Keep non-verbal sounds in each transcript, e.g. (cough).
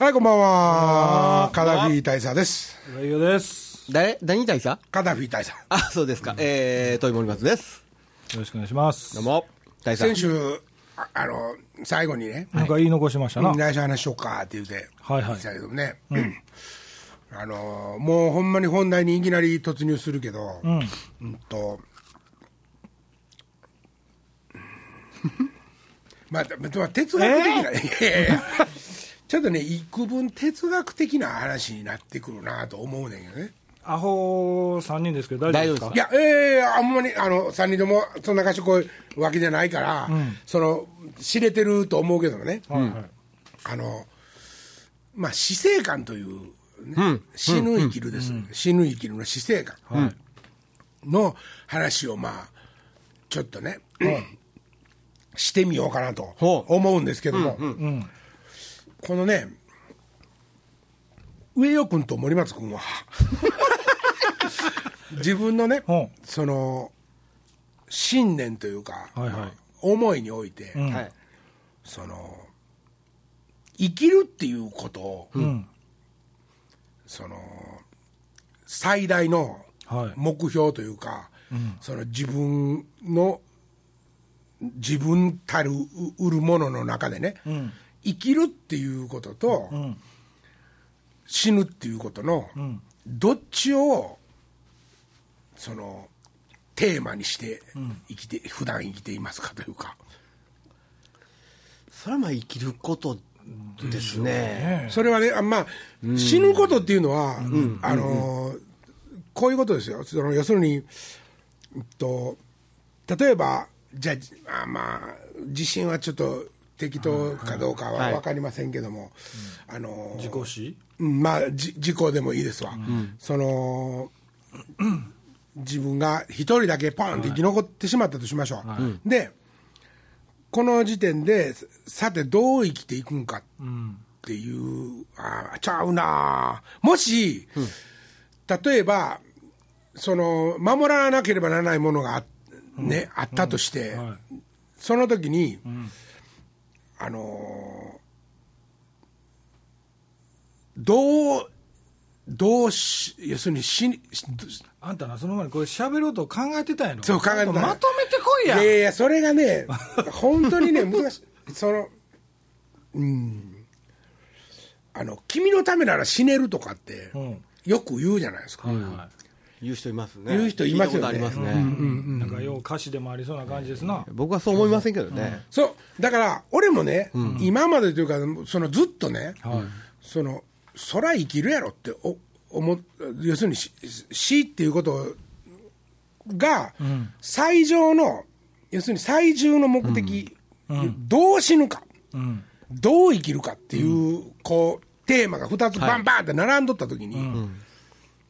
はい、こんばんは。カダフィ大佐です。ライオです。誰？何大佐？カダフィ大佐。あ、そうですか。えー、トイモリマツです。よろしくお願いします。どうも。大佐。先週、ああの、最後にね、なんか言い残しましたな。来週話しようかって言うて、はいはい言ってたけどね、あの、もうほんまに本題にいきなり突入するけど、うん。うんと、(laughs) まあ、まあ、哲学的な、いやいやいやちょっとね、幾分哲学的な話になってくるなと思うねんけどね。アホ3人ですけど大丈夫ですか？いや、ええあんまり、あの、3人ともそんな賢いわけじゃないから、その、知れてると思うけどね、はいはい。あの、まあ、死生観という、ね死ぬ生きるです、死ぬ生きるの死生観の話を、まあ、ちょっとね、してみようかなと思うんですけども、うん。このね、上与君と森松君は、(laughs) 自分のね、ほその、信念というか、はいはい思いにおいて、うんはい。その、生きるっていうことを、う。うん。その、最大のはい。目標というか、その自分の、自分たる売るものの中でね、うん。生きるっていうことと、うん。死ぬっていうことの、ん。どっちをそのテーマにして生きて、普段生きていますかというか。それはまあ生きることですね。それはねあまあ、死ぬことっていうのは、あのこういうことですよ。その要するに、うんと、例えばじゃああまあ地震はちょっと適当かどうかははい。分かりませんけども、あの自己死うんまあ、じ事故でもいいですわ、その自分が一人だけポンって生き残ってしまったとしましょう、でこの時点でさてどう生きていくんかっうん。ていうあーちゃうなもし、例えばその守らなければならないものがあ,、ねあったとして、はい。その時に、んあのーどう、どうし、要するに死に、しあんたな、その前にこれ喋ろうと考えてたんやろ？そう考えてたまとめてこいや。いやいや、それがね、本当にね、難しい。その、うん。あの、君のためなら死ねるとかって、うん。よく言うじゃないですか。はいは言う人いますね。言う人いますよねありますね。い。なんかよう歌詞でもありそうな感じですな。僕はそう思いませんけどね。そう、だから、俺もね、今までというか、そのずっとね、はい。その、そら生きるやろってお思っ要するに死死っていうことが、最上の、要するに最重の目的、どう死ぬか、うん。どう生きるかっていう、こう、テーマが2つバンバンって並んどった時に、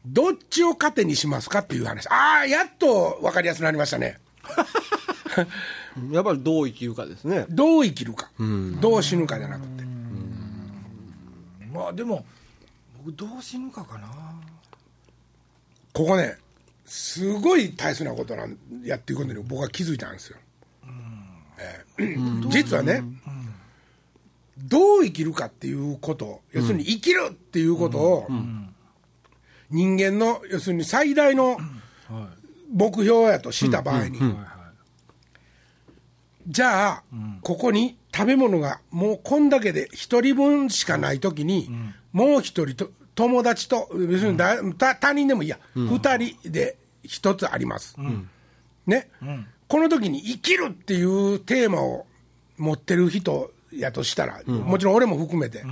どっちを糧にしますかっていう話。ああ、やっと分かりやすくなりましたね。(laughs) やっぱりどう生きるかですね。どう生きるか、どう死ぬかじゃなくて。まあでも、僕どう死ぬかかな。ここね、すごい大切なことなんやっていくことに僕は気づいたんですよ。ええ実はね、どう生きるかっていうこと、要するに生きるっていうことを、人間の要するに最大のはい。目標やとした場合に。じゃあ、ここに食べ物がもうこんだけで一人分しかないときに、もう一人と友達と、要するにだ他他人でもいいや、二、人で一つあります。ね、この時に生きるっていうテーマを持ってる人やとしたら、もちろん俺も含めて、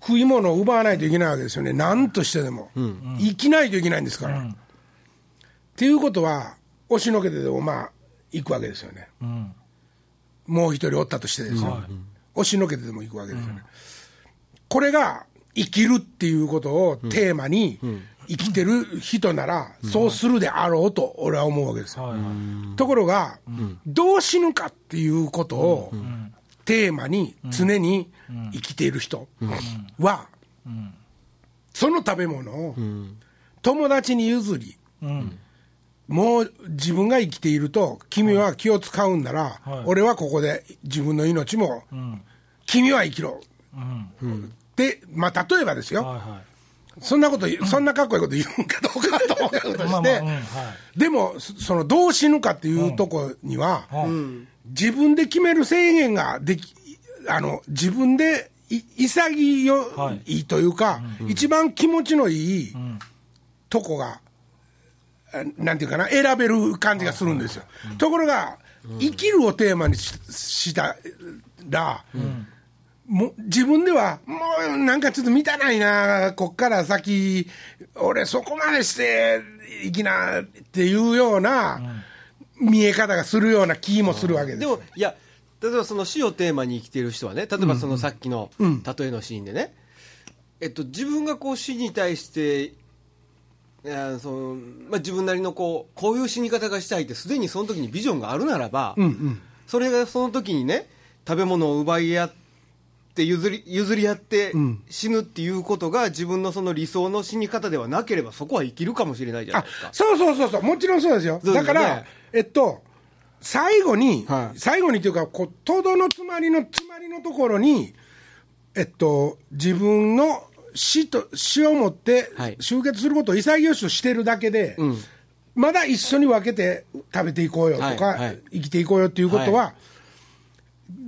食い物を奪わないといけないわけですよね、なんとしてでも、生きないといけないんですから。っていうことは、押しのけてでもまあ、行くわけですよね。うん。もう一人おったとしてですよ、押しのけてでも行くわけですよね。これが生きるっていうことをテーマに生きてる人なら、そうするであろうと俺は思うわけですよ。はいはい。ところが、どう死ぬかっていうことをテーマに常に生きている人は、その食べ物を友達に譲り、うん。もう自分が生きていると、君は気を使うんなら、はい。俺はここで自分の命も、うん。君は生きろ、で、まあ、例えばですよ、そんなこと、そんなかっこいいこと言うんかどうかと思うことして。でも、そそのどう死ぬかっていうとこには、うん自分で決める制限ができ、あの自分でい潔いというか、一番気持ちのいいとこが、あなんていうかな、選べる感じがするんですよ。ところが、生きるをテーマにししたら、もう自分では、もうなんかちょっと満たないな、こっから先、俺、そこまでしていきなっていうような見え方がするような気もするわけです。でも、いや、例えばその死をテーマに生きている人はね、例えばそのさっきの例えのシーンでね、えっと、自分がこう死に対して、いやそのまあ、自分なりのこうこういう死に方がしたいって、すでにその時にビジョンがあるならば、うんうん。それがその時にね、食べ物を奪い合って譲り、譲り合ってん。死ぬっていうことが、自分のその理想の死に方ではなければ、そこは生きるかもしれないじゃないあですか。そうそうそうそう、もちろんそうですよ。ね。だから、えっと、最後に、はい。最後にというか、こう、とどのつまりのつまりのところに、えっと、自分の死と、死をもってはい。集結することを潔しとしてるだけで、うん。まだ一緒に分けて食べていこうよとか、はい。はい。生きていこうよっていうことは、は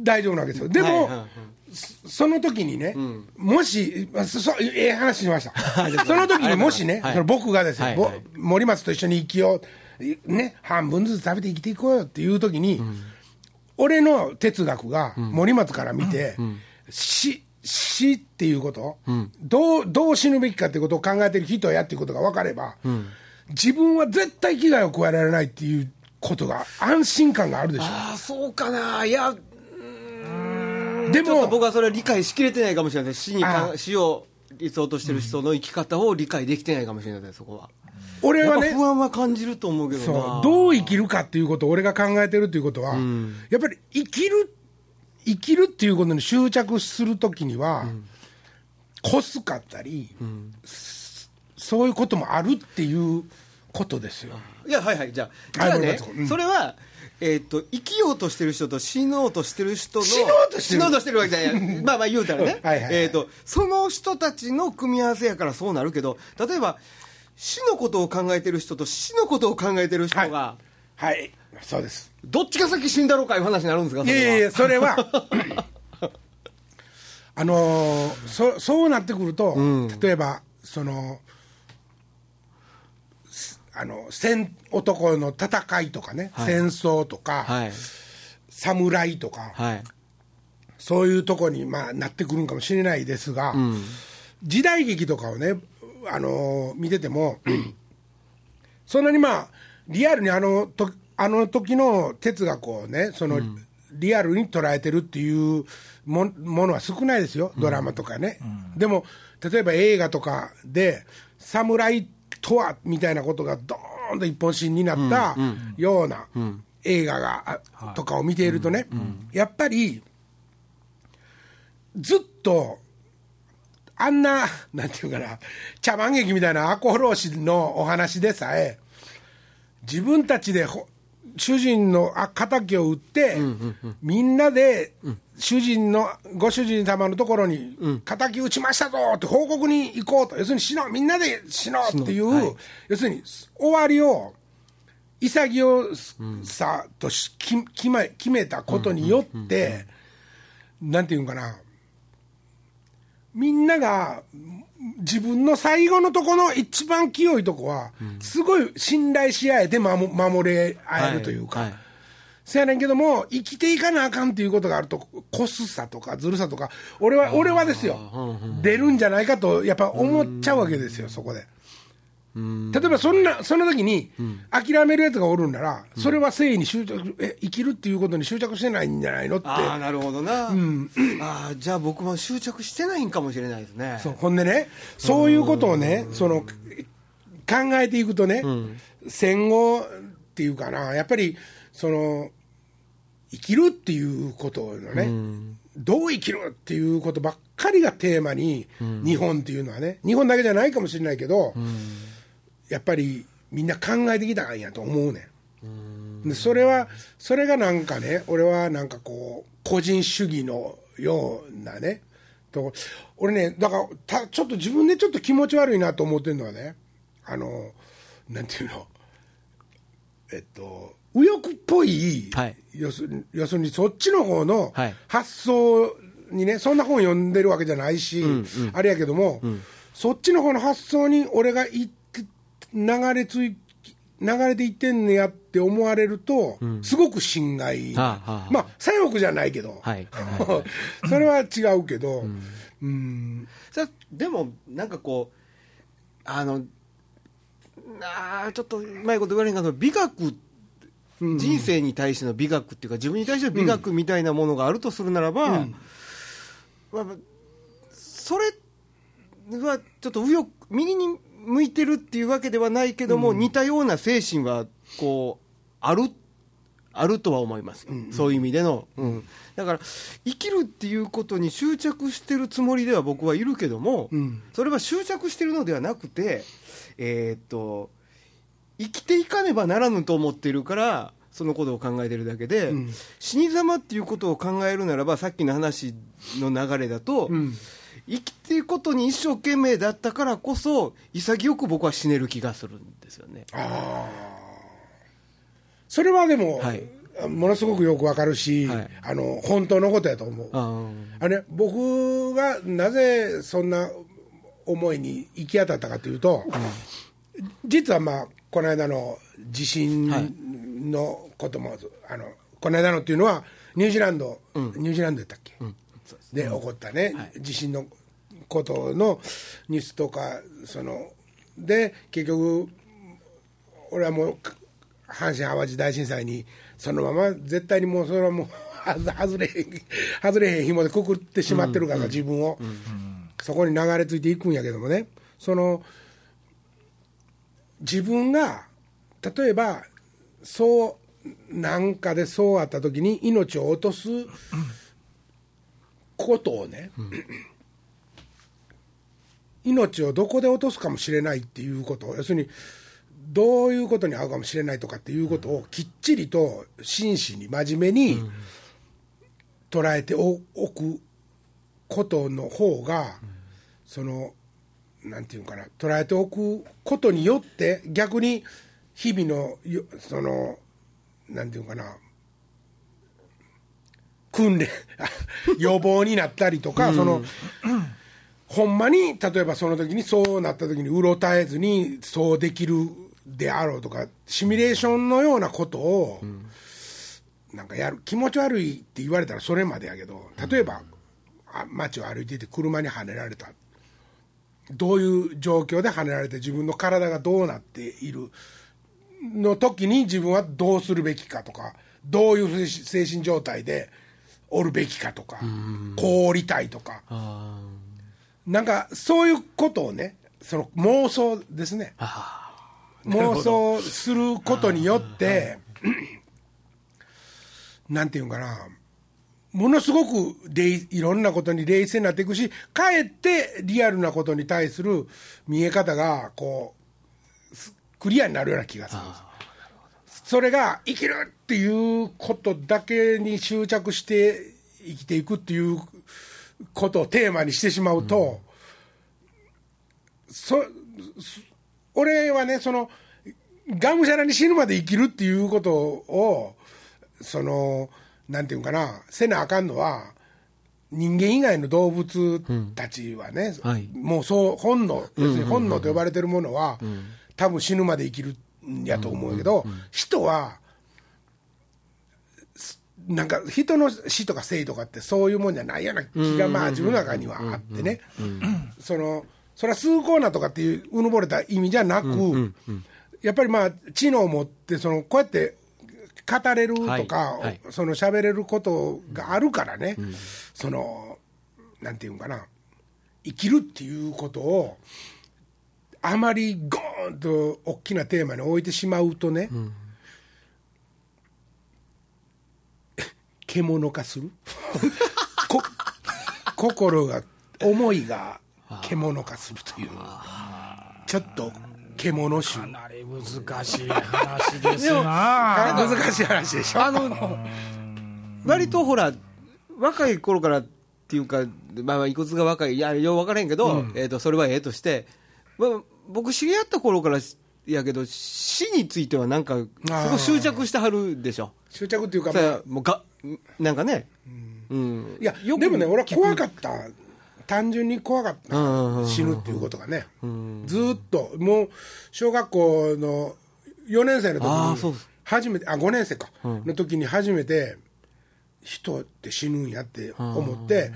大丈夫なわけですよ。でも、はいはいはいそその時にね、もし、まあそそええ話しました。(laughs) その時にもしね、はい。その僕がですよ、ぼはい。はい。森松と一緒に生きよう、ね、半分ずつ食べて生きていこうよっていう時に、俺の哲学が森松から見て、死、死っていうこと、どう、どう死ぬべきかっていうことを考えてる人やっていうことが分かれば、自分は絶対危害を加えられないっていうことが安心感があるでしょ。ああ、そうかな、いや、でちょっとも、僕はそれは理解しきれてないかもしれないです死に死を理想としてる人の生き方を理解できてないかもしれないそこは。俺はね不、安は感じると思うけどそな。うどう生きるかっていうことを俺が考えてるということは、やっぱり生きる生きるっていうことに執着するときには、こすかったり、そそういうこともあるっていうことですよ。いやはいはい。じゃあはいじゃあねそれはえー、と生きようとしてる人と死のうとしてる人の死のうとしてる。死のうとしてるわけじゃない。(laughs) まあまあ言うたらね。はいえーとその人たちの組み合わせやからそうなるけど例えば死のことを考えてる人と死のことを考えてる人が、はい。はい、そうです。どっちが先死んだろうかいう話になるんですかいやいやそれは、(laughs) あのーそそうなってくると、例えば、その、すあの戦男の戦いとかね、はい。戦争とか、はい。侍とか、はい。そういうとこに、まあ、なってくるんかもしれないですが、時代劇とかをね、あのー見てても、そんなにまあ、リアルにあのとあの時の哲学をね、その、リアルに捉えてるっていうもものは少ないですよ、ドラマとかね。でも、例えば映画とかで、侍とはみたいなことがどーんと一本芯になったような映画が、あとかを見ているとね、やっぱり、ずっと、あんな、なんていうかな、茶番劇みたいな赤穂浪士のお話でさえ、自分たちでほ主人のあ敵を撃って、みんなで主人の、ご主人様のところに、敵撃ちましたぞって報告に行こうと、要するに死のう、みんなで死のうっていう、要するに終わりを、潔さとしき決め決めたことによって、なんていうんかな、みんなが自分の最後のとこの一番清いとこは、すごい信頼し合えて守守れ合えるというか、はいせやねんけども、生きていかなあかんっていうことがあると、こすさとかずるさとか、俺は俺はですよ、出るんじゃないかと、やっぱ思っちゃうわけですよ、そこで。例えばそんなその時に諦めるやつがおるんなら、それは誠意に執着え生きるっていうことに執着してないんじゃないのって。ああなるほどな、ああじゃあ僕も執着してないんかもしれないですね。そうほんでねそういうことをねその考えていくとね、戦後っていうかなやっぱりその生きるっていうことのね、どう生きるっていうことばっかりがテーマに、日本っていうのはね。日本だけじゃないかもしれないけど、やっぱりみんな考えてきたんやと思うねん。でそれはそれがなんかね俺はなんかこう個人主義のようなねだから俺ねだからたちょっと自分でちょっと気持ち悪いなと思ってるのはねあのなんていうの？えっと右翼っぽい、はい。要するに要するにそっちの方のはい。発想にね、そんな本読んでるわけじゃないし、あれやけども、そっちの方の発想に俺がいって流れつい流れていってんねやって思われると、すごく心外、はあはあはあ。まあ左翼じゃないけど、(laughs) はい。それは違うけど、うん。さでもなんかこうあのあーちょっとうまいこと言われへんかけど美学人生に対しての美学っていうか自分に対しての美学みたいなものがあるとするならば、うん。まあ、それはちょっと右翼右に向いてるっていうわけではないけども、似たような精神はこうあるあるとは思います、そういう意味での、うん、だから生きるっていうことに執着してるつもりでは僕はいるけども、うん。それは執着してるのではなくてえーっと生きていかねばならぬと思っているからそのことを考えてるだけで、うん。死に様っていうことを考えるならばさっきの話の流れだと、うん。生きていくことに一生懸命だったからこそ潔く僕は死ねる気がするんですよね。それはでも、はい。ものすごくよくわかるし、はい。あの本当のことやと思う。ああれ僕がなぜそんな思いに行き当たったかというと、実はまあこの間の地震のことも、あのこの間のっていうのはニュージーランド、ニュージーランドやったっけ、で起こったね、地震のことのニュースとかそので結局俺はもう阪神・淡路大震災にそのまま絶対にもうそれはもうはず外れへん外れへん紐でくくってしまってるから、自分を、そこに流れ着いていくんやけどもね。その自分が例えばそうなんかでそうあった時に命を落とすことをね、命をどこで落とすかもしれないっていうこと要するにどういうことに遭うかもしれないとかっていうことをきっちりと真摯に真面目に捉えておくことの方が、そのなんていうかな捉えておくことによって逆に日々のよそのなんていうかな訓練 (laughs) 予防になったりとか、そのほんまに例えばその時にそうなった時にうろたえずにそうできるであろうとかシミュレーションのようなことを、なんかやる気持ち悪いって言われたらそれまでやけど例えば、あ街を歩いていて車にはねられたどういう状況ではねられて自分の体がどうなっている？の時に自分はどうするべきかとかどういう精神状態でおるべきかとかこうおりたいとか。あなんかそういうことをねその妄想ですね。(laughs) 妄想することによって (clears throat) なんていうんかなものすごく冷いろんなことに冷静になっていくしかえってリアルなことに対する見え方がこうすクリアになるような気がするんです。それが生きるっていうことだけに執着して生きていくっていうことをテーマにしてしまうと、そそ俺はねそのがむしゃらに死ぬまで生きるっていうことをそのなんていうんかなせなあかんのは人間以外の動物たちはね、はい。もうそう本能要するに本能と呼ばれてるものは、多分死ぬまで生きるんやと思うけど、人はすなんか人の死とか生とかってそういうもんじゃないような気がまあ自分の中にはあってね、(clears throat) そのそれは崇高なとかっていううぬぼれた意味じゃなく、やっぱりまあ知能を持ってそのこうやって語れるとか、はいはい。その喋れることがあるからね、そのなんていうんかな。生きるっていうことをあまりゴーンと大きなテーマに置いてしまうとね、獣化する？(laughs) こ心が思いが獣化するという。ちょっと獣種かなり難しい話ですな。難しい話でしょ。あの割とほら若い頃からっていうか、まあまあ、いくつが若い、いや、よう分からへんけど、えー、とそれはええとして、まあ、僕、知り合った頃からやけど、死についてはなんか、すごい執着してはるでしょ。執着っていうか、さまあ、もうがなんかね、うん、いやよくでもね俺は怖かった単純に怖かった。死ぬっていうことがね。ずーっと。もう小学校の4年生の時に初めてあ5年生か。の時に初めて人って死ぬんやって思って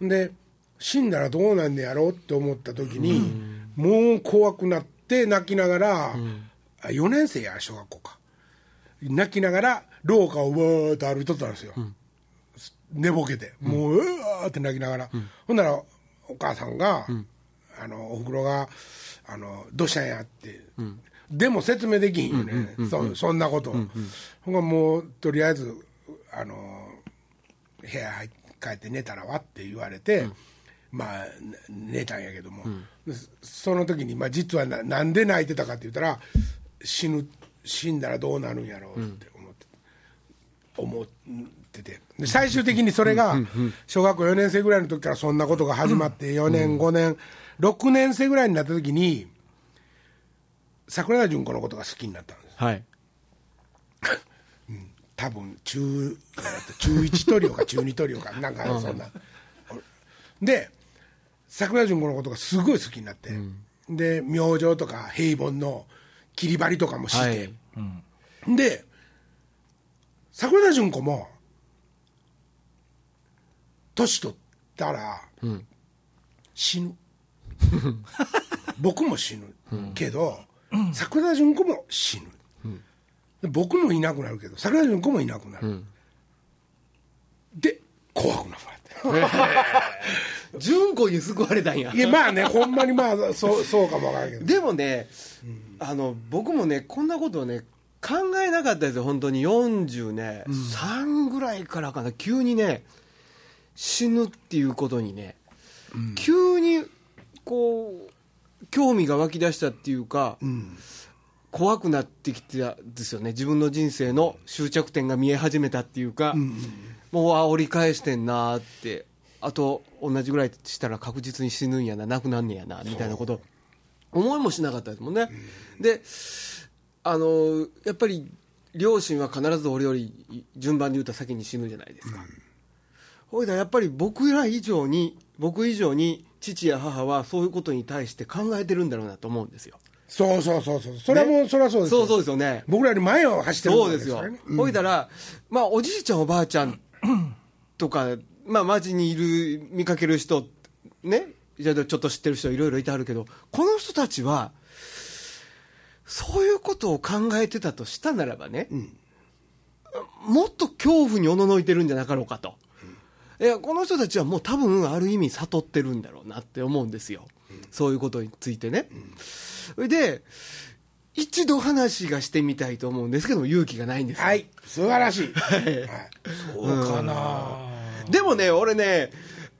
で死んだらどうなんねやろうって思った時にもう怖くなって泣きながらあ4年生や小学校か。泣きながら廊下をわーっと歩いとったんですよ、寝ぼけて、もううわーって泣きながら、ほんならお母さんが、あのおふくろがあの「どうしたんや?」って、でも説明できひんよね、そそんなこと、ほんがもうとりあえずあの部屋入っ帰って寝たらわって言われて、まあ寝たんやけども、その時に、まあ、実はななんで泣いてたかって言ったら死ぬ死んだらどうなるんやろうって思って、て。最終的にそれが小学校4年生ぐらいの時からそんなことが始まって4年5年6年生ぐらいになった時に桜田淳子のことが好きになったんです。はい、多分中中1トリオか中2トリオか (laughs) なんかそんな。で桜田淳子のことがすごい好きになって、で明星とか平凡の切り張りとかもして、はい。で桜田淳子も年取ったら、死ぬ。(laughs) 僕も死ぬ、けど、桜田淳子も死ぬ、で僕もいなくなるけど桜田淳子もいなくなる、で怖くなるって。(laughs) 純子に救われたんや。いやまあねほんまにまあそうそうかもわからんけど。でもね、あの僕もねこんなことをね考えなかったですよ本当に。40ね、3ぐらいからかな。急にね死ぬっていうことにね、急にこう興味が湧き出したっていうか、怖くなってきてたんですよね。自分の人生の終着点が見え始めたっていうか、もうあ折り返してんなーって。あと同じぐらいしたら確実に死ぬんやななくなんねやなみたいなこと思いもしなかったですもんね、であのやっぱり両親は必ず俺より順番で言うと先に死ぬじゃないですか、ほいだらやっぱり僕ら以上に僕以上に父や母はそういうことに対して考えてるんだろうなと思うんですよ。そうそうそうそう。それはもう、それはそうですよ。そうそうですよね。僕らより前を走ってるそうですよ、ほいだら、まあ、おじいちゃん、おばあちゃん (coughs) とか、まあ、街にいる、見かける人、ね、じゃあちょっと知ってる人、いろいろいてはるけど、この人たちは、そういうことを考えてたとしたならばね、もっと恐怖におののいてるんじゃなかろうかと。いやこの人たちはもう多分ある意味悟ってるんだろうなって思うんですよ、そういうことについてね。それで一度話がしてみたいと思うんですけども勇気がないんですよ。はい素晴らしい、(laughs) はい。そうかな、でもね俺ね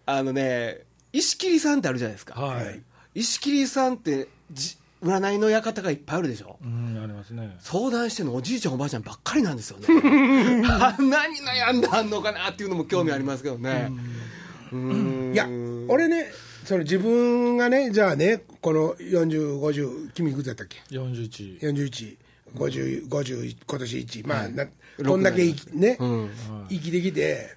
あのね石切さんってあるじゃないですか、はい、石切さんってじ占いの館がいっぱいあるでしょ？うん、ありますね。相談してるのおじいちゃんおばあちゃんばっかりなんですよね。(laughs) あ何悩んであんのかなっていうのも興味ありますけどね。うん。いや俺ねその自分がねじゃあねこの4050君いくつやったっけ？41。415050今年1まあ、なこんだけ生き,、ね生きてきて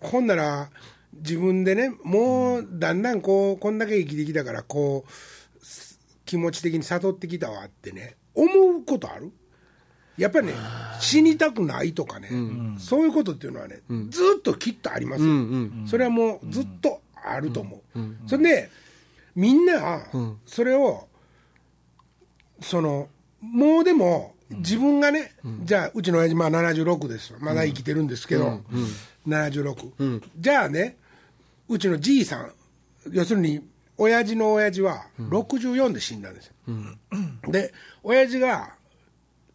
ほんなら自分でねもうだんだんこうこんだけ生きてきたからこうす気持ち的に悟ってきたわってね思うことある？やっぱりね死にたくないとかね、そういうことっていうのはね、ずっときっとありますよ、それはもうずっとあると思う、それでみんなそれをそのもうでも自分がね、じゃあうちの親父まあ76ですよ。まだ生きてるんですけど、76、じゃあねうちのじいさん要するに親父の親父は64で死んだんですよ、で親父が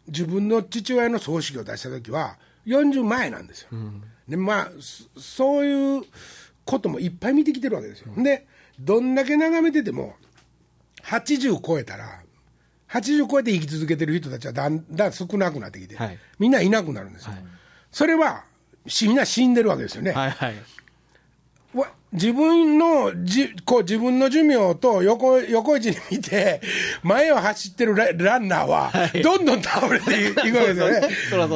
自分の父親の葬式を出した時は40前なんですよ、でまあそそういうこともいっぱい見てきてるわけですよ、でどんだけ眺めてても80超えたら80超えて生き続けてる人たちはだんだん少なくなってきて、はい。みんないなくなるんですよ、それはしみんな死んでるわけですよね、はいはい自分のじこう自分の寿命と横横一に見て、(laughs) 前を走ってるラランナーは、どんどん倒れていく (laughs) わけですよね。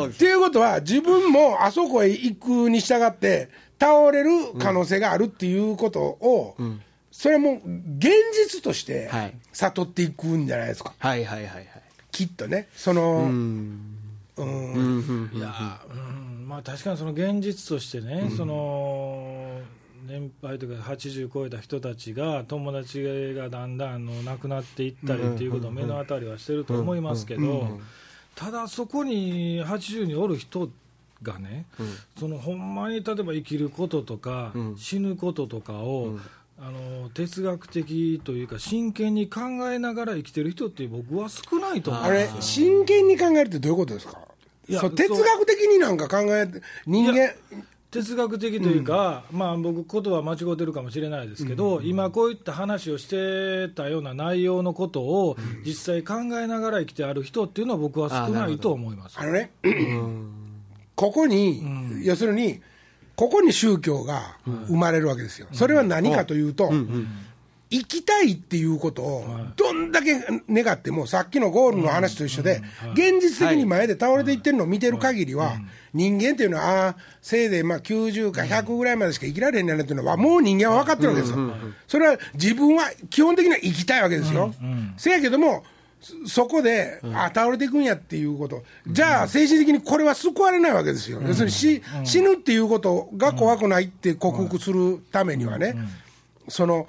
っていうことは、自分もあそこへ行くに従って、倒れる可能性があるっていうことを、それも現実としてはい。悟っていくんじゃないですか、はいはいはいはい。きっとね。その、うん。うん。うんうんいや、うん、まあ確かにその現実としてね、その年配というか80超えた人たちが友達がだんだんあの亡くなっていったりっていうことを目の当たりはしてると思いますけど、ただそこに80におる人がね、そのほんまに例えば生きることとか、うん。死ぬこととかを、あの哲学的というか真剣に考えながら生きてる人って僕は少ないと思うんあれ真剣に考えるってどういうことですか？いや哲学的になんか考えて、人間哲学的というか、まあ、僕、ことは間違ってるかもしれないですけど、今、こういった話をしてたような内容のことを、実際考えながら生きてある人っていうのは、僕は少ないと思います。あ。のね、ここに、要するに、ここに宗教が生まれるわけですよ。それは何かというと、生きたいっていうことを、どんだけ願っても、さっきのゴールの話と一緒で、現実的に前で倒れていってるのを見てる限りは、人間っていうのは、ああ、せいぜいまあ90か100ぐらいまでしか生きられへんねんなっていうのは、もう人間は分かってるわけですよ。それは自分は基本的には生きたいわけですよ。せやけども、そそこで、あ倒れていくんやっていうこと、じゃあ、精神的にこれは救われないわけですよ、要するに死,、死ぬっていうことが怖くないって克服するためにはね、その、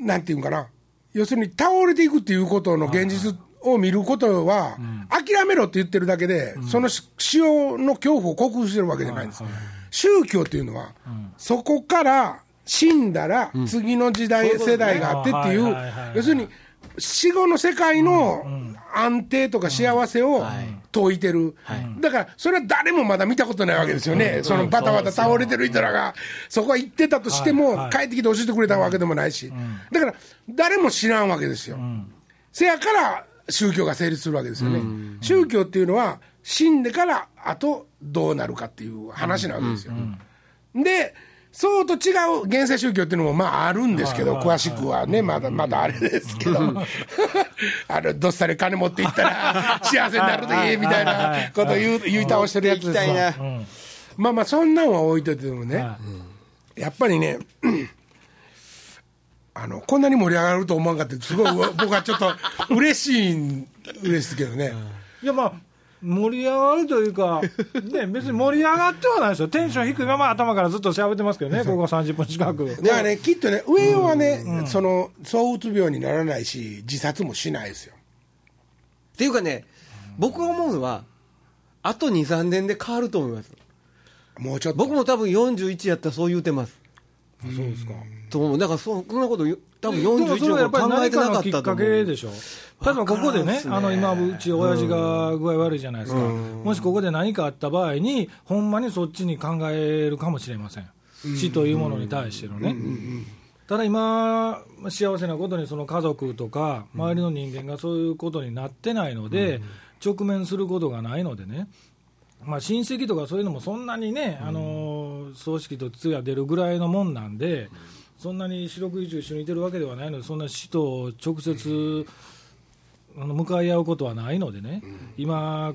なんていうんかな、要するに倒れていくっていうことの現実を見ることは、諦めろって言ってるだけで、その死をの恐怖を克服してるわけじゃないんです。宗教っていうのは、そこから死んだら次の時代、世代があってっていう要するに死後の世界の安定とか幸せを説いてる、だからそれは誰もまだ見たことないわけですよね、そのバタバタ倒れてる人らが、そこは行ってたとしても、帰ってきて教えてくれたわけでもないし、だから誰も知らんわけですよ。せやから宗教が成立するわけですよね。宗教っていうのは、死んでからあとどうなるかっていう話なわけですよ。で、そうと違う現世宗教っていうのもまああるんですけど、詳しくはね、まだまだあれですけど、(laughs) あのどっさり金持っていったら (laughs) 幸せになるといいみたいなことを言う言い倒してるやつですわたいなまあまあ、そんなんは置いといてもね、はやっぱりね、あのこんなに盛り上がると思わんかって、すごい僕はちょっと嬉しいんですけどね。いやまあ盛り上がるというか、(laughs) ね、別に盛り上がってはないですよ、テンション低いまま頭からずっと喋ってますけどね、ここ30分近く。だからね、きっとね、上はね、その躁うつ病にならないし、自殺もしないですよ。っていうかね僕が思うのはあと23年で変わると思いますもうちょっと。僕も多分41やったらそう言うてますそうですか。と思う。だからそそんなこと多分でもそれはや41っぱりの頃考えてなか何かのきったと思っかけうでしょ。例えばここでね、ね。あの今、うち親父が具合悪いじゃないですか、もしここで何かあった場合に、ほんまにそっちに考えるかもしれません、死というものに対してのね。ただ今、幸せなことにその家族とか、周りの人間がそういうことになってないので、直面することがないのでね、まあ、親戚とかそういうのもそんなにね、あの葬式と通夜出るぐらいのもんなんで、そんなに四六時中一緒にいてるわけではないので、そんな死と直接あの向かい合うことはないのでね、今、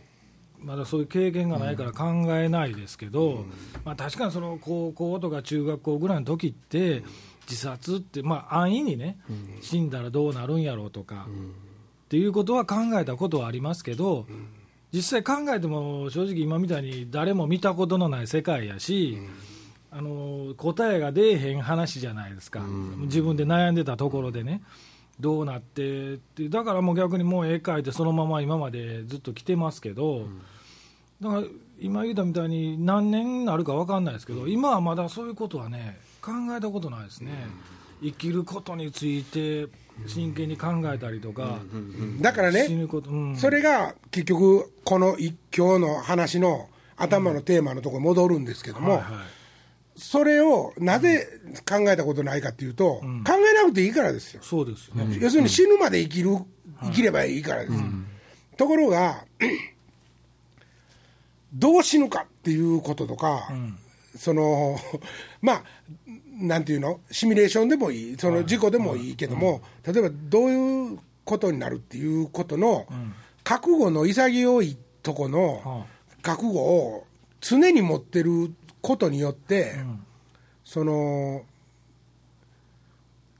まだそういう経験がないから考えないですけど、まあ、確かにその高校とか中学校ぐらいの時って、自殺って、まあ、安易にね、死んだらどうなるんやろうとか、っていうことは考えたことはありますけど、実際考えても、正直今みたいに誰も見たことのない世界やし、あの答えが出えへん話じゃないですか、自分で悩んでたところでね、どうなってって、だからもう逆にもう絵描いて、そのまま今までずっと来てますけど、だから今言ったみたいに、何年になるか分かんないですけど、今はまだそういうことはね、考えたことないですね、生きることについて真剣に考えたりとか、だからね、死ぬこと、うん。それが結局、この一今日の話の頭のテーマのところに戻るんですけども、はいはい。それをなぜ考えたことないかっていうと、考えなくていいからですよ。そうですね、要するに死ぬまで生きる、生きればいいからです。よ。ところが、(clears throat) どう死ぬかっていうこととか、その (laughs) まあなんていうの？シミュレーションでもいい。その事故でもいいけども、例えばどういうことになるっていうことの、覚悟の潔いとこの覚悟を常に持ってることによって、その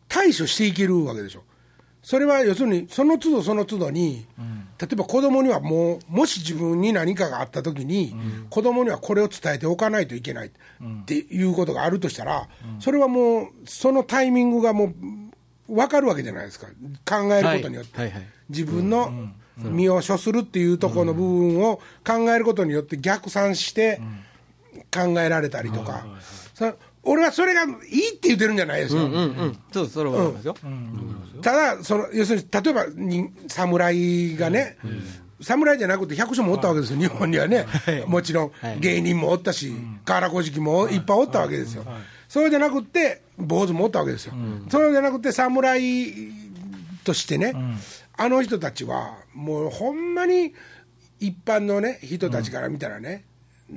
対処していけるわけでしょ。それは要するに、その都度その都度に、例えば子供にはもう、もし自分に何かがあったときに、子供にはこれを伝えておかないといけないっていうことがあるとしたら、それはもう、そのタイミングがもう、分かるわけじゃないですか、考えることによって。はい。はい。はい。自分の身を処するっていうところの部分を考えることによって逆算して考えられたりとか、そ俺はそれがいいって言ってるんじゃないですよ。うんうんそうそれはわかりますよ、ただその、要するに例えばに侍がね、侍じゃなくて百姓もおったわけですよ、日本にはね、もちろん、芸人もおったし、河原小敷もいっぱいおったわけですよ、それじゃなくて、坊主もおったわけですよ、それじゃなくて、侍としてね、あの人たちは、もうほんまに一般のね、人たちから見たらね、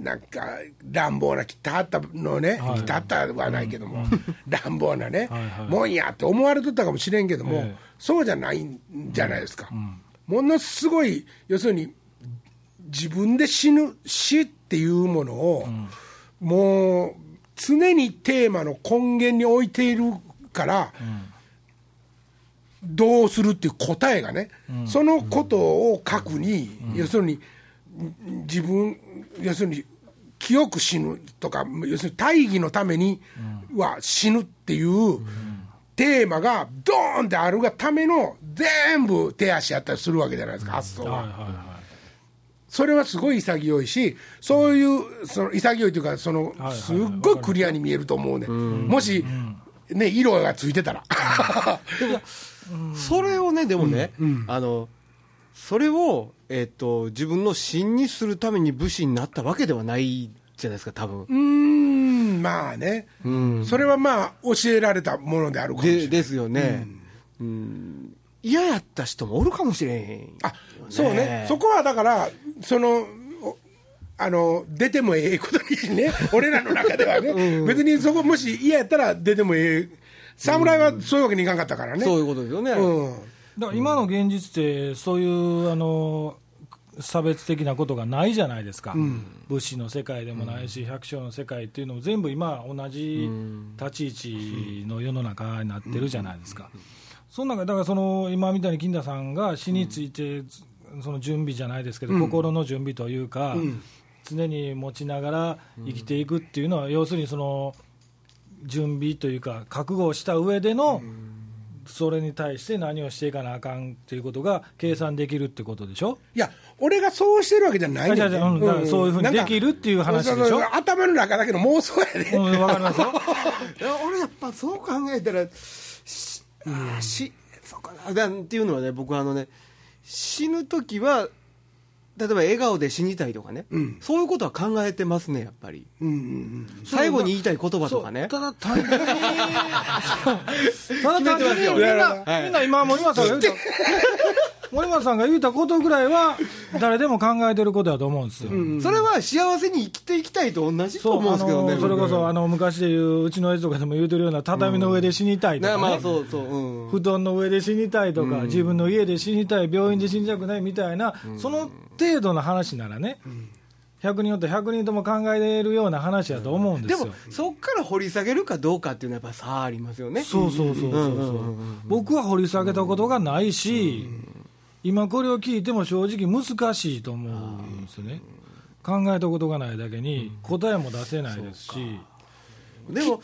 なんか乱暴な、切ったはったのね、切ったはったはないけども、乱暴なね、もんやって思われとったかもしれんけども、ええ。そうじゃないんじゃないですか。ものすごい、要するに、自分で死ぬ、死っていうものを、もう、常にテーマの根源に置いているから、どうするっていう答えがね、そのことを書くに、要するに、自分、要するに、清く死ぬとか、要するに大義のためには死ぬっていうテーマがドーンってあるがための全部手足やったりするわけじゃないですか、発想は。はいはいはそれはすごい潔いし、そういう、その潔いというか、そのはいすっごいクリアに見えると思うね、もし、ね、色がついてたら。それをねでもね、あのそれを、えっと自分の芯にするために武士になったわけではないじゃないですか多分。うーん、まあね、それはまあ、教えられたものであるかもしれない。でですよね、うん。嫌やった人もおるかもしれへんあそうね、そこはだから、その、おあの出てもええことにね、(laughs) 俺らの中ではね、別にそこ、もし嫌やったら出てもええ、侍はそういうわけにいかんかったからね。そういうことですよね、うん。い、だから今の現実って、そういうあの差別的なことがないじゃないですか、武士の世界でもないし、百姓の世界っていうのも全部今、同じ立ち位置の世の中になってるじゃないですか。その中だからその今みたいに金田さんが死について、その準備じゃないですけど、心の準備というか、常に持ちながら生きていくっていうのは、要するにその準備というか、覚悟をした上での、それに対して何をしていかなあかんっていうことが計算できるってことでしょ？いや、俺がそうしてるわけじゃないねんあじゃうんだからそういうふうにできるっていう話でしょ？頭の中だけの妄想やで、うん、わかりますよ。(laughs) 俺やっぱそう考えたらし,、しそうかな。だっていうのはね僕はあのね死ぬ時は例えば笑顔で死にたいとかね、うん。そういうことは考えてますねやっぱり。うんうんうん最後に言いたい言葉とかね。ただ単純に、そう。ただ単純にみんな、はい。みんな今、森松さんが言うた、森松さんが言うたことぐらいは、誰でも考えてることだと思うんですよ。それは幸せに生きていきたいと同じとそう思うんですけどねあのそれこ僕そあの昔でいううちの絵とかでも言うてるような畳の上で死にたいとか、ね。ねまあそうそう、う。ん、布団の上で死にたいとか、自分の家で死にたい、病院で死にたくないみたいな、その程度の話ならね、100人おったら100人とも考えれるような話だと思うんでよ。ですもそっから掘り下げるかどうかっていうのはやっぱ差ありますよね。そうそうそうそうそう、僕は掘り下げたことがないし、今これを聞いても正直難しいと思うんですよね。考えたことがないだけに答えも出せないですし、でも、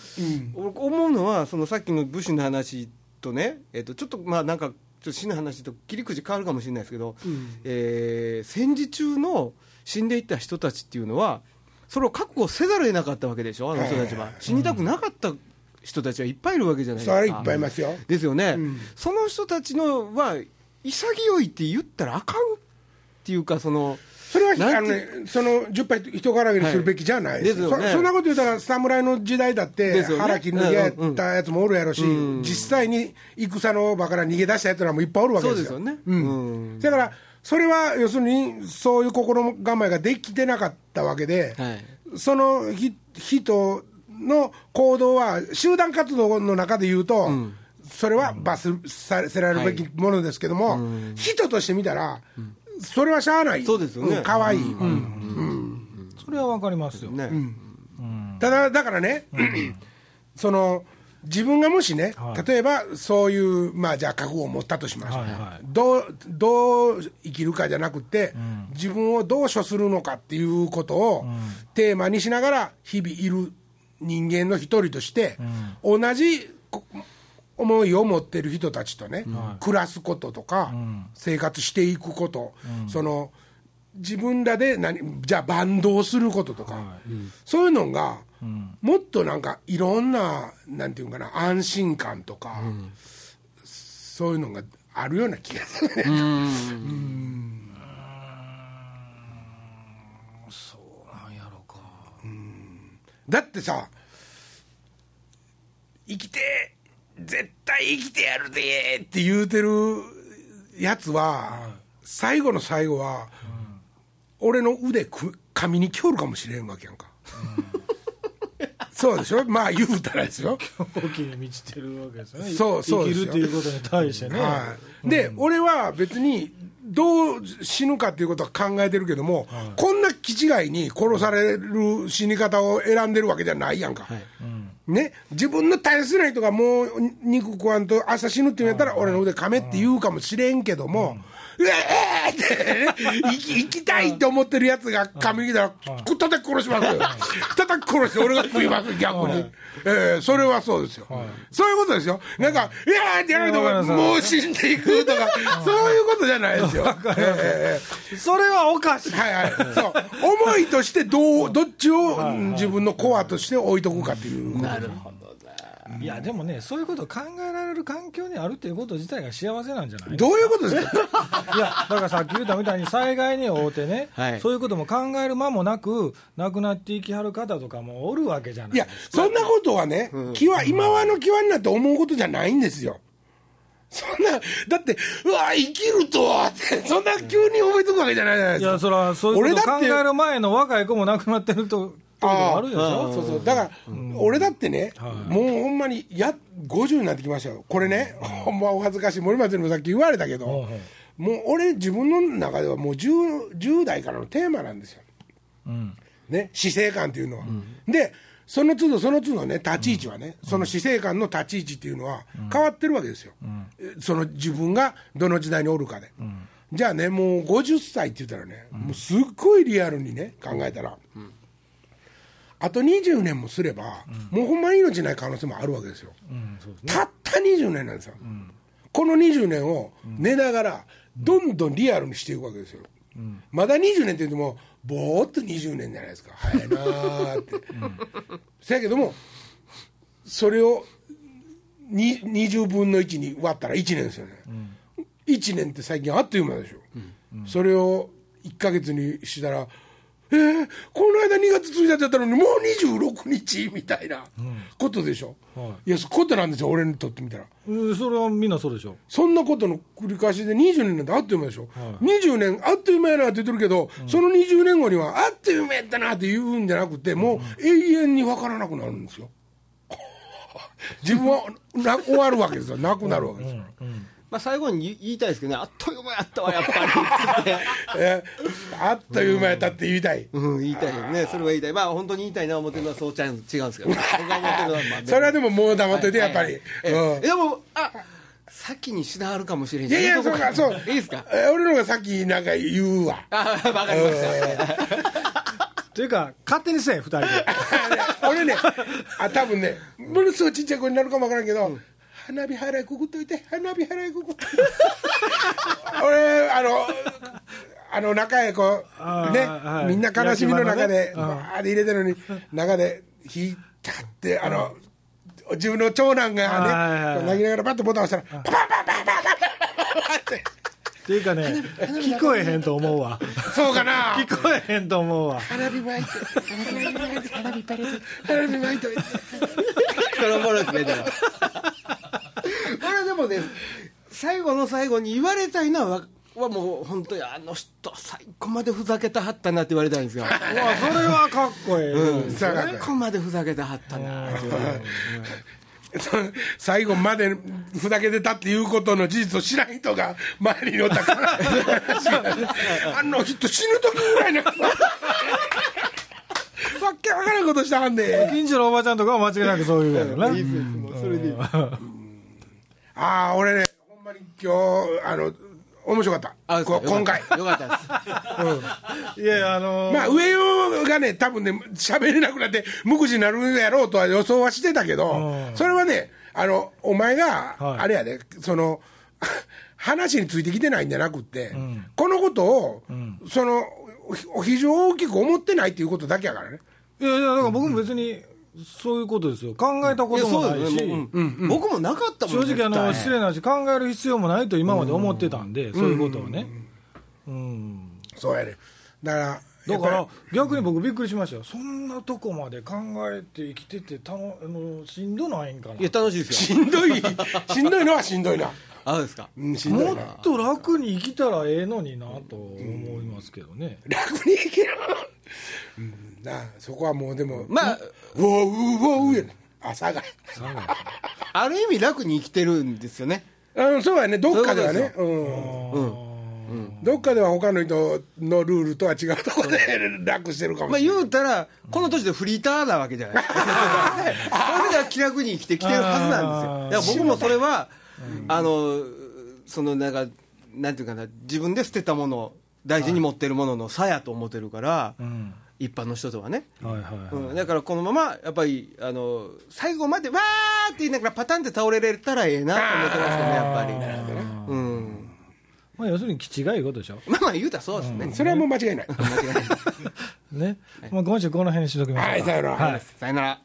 俺思うのはそのさっきの武士の話とね、えっとちょっとまあなんかちょっと死の話と切り口変わるかもしれないですけど、えー戦時中の死んでいった人たちっていうのはそれを覚悟せざるを得なかったわけでしょ？あの人たちは、死にたくなかった人たちはいっぱいいるわけじゃないですか。それいっぱいいますよ。ですよね、うん。その人たちのは潔いって言ったらあかんっていうかそのそれはあの、ね、その10杯人からげにするべきじゃない、はいですよね。そそんなこと言ったら、侍の時代だって、腹切るの嫌やったやつもおるやろし、うん。実際に戦の場から逃げ出したやつらもいっぱいおるわけですよ。そうですよね。うん。うん。だから、それは要するに、そういう心構えができてなかったわけで、はい。そのひ人の行動は、集団活動の中で言うと、それは罰させられるべきものですけども、人として見たら、それはしゃあない、そうですよね。んかわい。い、うん。それはわかりますよ、ね、ただ、だからね、その自分がもしね、はい。例えばそういう、まあ、じゃあ覚悟を持ったとします、はいはい。どうどう生きるかじゃなくて、自分をどう処するのかっていうことをテーマにしながら、日々いる人間の一人として、同じこ思いを持ってる人たちとね、暮らすこととか、生活していくこと、その自分らで何じゃあバンドをすることとか、そういうのが、もっとなんかいろんななんていうかな安心感とか、そういうのがあるような気がするね。そうなんやろうかだってさ生きて絶対生きてやるでって言うてるやつは、最後の最後は、俺の腕く髪にきょるかもしれんわけやんか、そうでしょ？まあ言うたらですよ大きに満ちてるわけですよね。そうそう生きるっていうことに対してね、はい、で、俺は別にどう死ぬかっていうことは考えてるけども、こんな気違いに殺される死に方を選んでるわけじゃないやんか、ね、自分の大切な人がもう肉食わんと明日死ぬって言うんやったら、俺の腕噛めって言うかもしれんけども。うえーって、ね、生きたいって思ってるやつが髪に来たら、叩き殺しますよ。叩き殺して俺が食います、逆に。ええそれはそうですよ。そういうことですよ。なんか、いやーってやるとか、もう死んでいくとか、そういうことじゃないですよ。ええそれはおかしいはいはい。そう。思いとしてどう、どっちをうん自分のコアとして置いとくかっていうこと。なるほどねいやでもねそういうことを考えられる環境にあるっていうこと自体が幸せなんじゃないどういうことですか？(laughs) いやだからさっき言ったみたいに災害に遭うてね、はい。そういうことも考える間もなく亡くなっていきはる方とかもおるわけじゃないいや、そんなことはね、際、今はの際になって思うことじゃないんですよ。そんな、だって、うわ、生きるとはって、そんな急に思いつくわけじゃないじゃないいですか。やそれはそういうことを考える前の若い子も亡くなってるとあるでしょそうそう。だから、俺だってね、もうほんまに、や、50になってきましたよ。これね、ほんまお恥ずかしい。森松にもさっき言われたけど、もう俺、自分の中ではもう 10, 10代からのテーマなんですよ。うんね、死生観っていうのは。で、その都度その都度ね、立ち位置はね、その死生観の立ち位置っていうのは変わってるわけですよ。えその自分がどの時代におるかで。じゃあね、もう50歳って言ったらね、もうすっごいリアルにね、考えたら、あと20年もすれば、もうほんまに命ない可能性もあるわけですよ。うですね。たった20年なんですよ、この20年を寝ながら、どんどんリアルにしていくわけですよ、まだ20年って言っても、ぼーっと20年じゃないですか、早いなーって。せやけども、それをに20分の1に割ったら1年ですよね、1年って最近あっという間でしょ、それを1か月にしたら、えー、この間2月1日だったのにもう26日みたいなことでしょ、はい。やそういうことなんですよ俺にとってみたら。うんそれはみんなそうでしょ？そんなことの繰り返しで20年なんてあっという間でしょ、は20年あっという間やなって言ってるけど、その20年後にはあっという間やったなって言うんじゃなくてもう永遠に分からなくなるんですよ。(laughs) 自分はな終わるわけですよ。なくなるわけですよ、まあ、最後に言いたいですけどね、あっという間やったわ、(laughs) やっぱりつって、えあっという間やったって言いたい、うん、言いたいよね、それは言いたい、まあ、本当に言いたいな思ってるのはそうちゃ (laughs) う違うんですけど、それはでももう黙っといてやっぱり、えうん。でも、あ先にしなあるかもしれんいやいやそうかそう。いいですか？え俺の方が先なんか言うわ。あわかりました。(laughs) っていうか勝手にせえ2人で。俺ね、あ多分ね、ものすごいちっちゃい子になるかもわからんけど、花火払いくくっといて、花火払いくくっといて。(laughs) 俺、あの、あの中へこう、ねはいみんな悲しみの中で、ねバーって入れてるのに、中で火たって、あの、自分の長男がね、はいこう投げながらバッとボタン押したら、パパパパパパパパって。っていうかね聞こえへんと思うわそうかな聞こえへんと思うわ花火巻いて、花火巻いて、花火巻いて。それおもろいですね、でも。ね、最後の最後に言われたいのはわはもう本当にあの人最後までふざけたはったなって言われたいんですよ。うわそれはかっこいい、うん。最後までふざけたはったなって言われる最後までふざけてたっていうことの事実を知らん人が周りにおったから。あの人死ぬ時ぐらいなわけわからんことしたはんで近所のおばちゃんとかは間違いなくそういうやろな、いいですもうそれでいいああ俺ねほんまに今日あの面白かった。あこ今回。よかった。です。いやいやあのーまあ上与がね多分ね喋れなくなって無口になるやろうとは予想はしてたけどうん。それはねあのお前がはい。あれやで、その (laughs) 話についてきてないんじゃなくって、ん。このことを、ん。そのお非常大きく思ってないっていうことだけやからね。いやいやだから僕も別にそういうことですよ。考えたこともないし、もううん。僕もなかったもん正直あの失礼な話考える必要もないと今まで思ってたんで、そういうことはね、うん、そうやね。だからだから逆に僕びっくりしましたよ。そんなとこまで考えて生きててたのあのしんどないんかな。いや楽しいですよ。しんどい。(laughs) しんどいのはしんどいな、あですか。うん、しんどいもなっと楽に生きたらええのになと思いますけどね、楽に生きる、うん、なあそこはもうでもまあうおううおうやね朝が。ある意味楽に生きてるんですよね。うんそうやね。どっかではね。うん。うん。どっかでは他の人のルールとは違うところで楽してるかもまあしれない、言うたらこの年でフリーターなわけじゃない。(laughs) そういう意味では気楽に生きてきてるはずなんですよ。だから僕もそれはあのそのなんかなんていうかな自分で捨てたもの大事に持ってるものの差やと思ってるからうん一般の人とはね。はいはいはい、うん、だからこのままやっぱりあの最後までわーって言いながらパタンって倒れれたらええなと思ってますけどねやっぱり、うん、まあ、要するに気違いいうことでしょ、まあまあ言うたらそうですね、それはもう間違いない。(laughs) (laughs) ね、まあ、今週この辺にしときましょうか。はいさよなら。はい。さよなら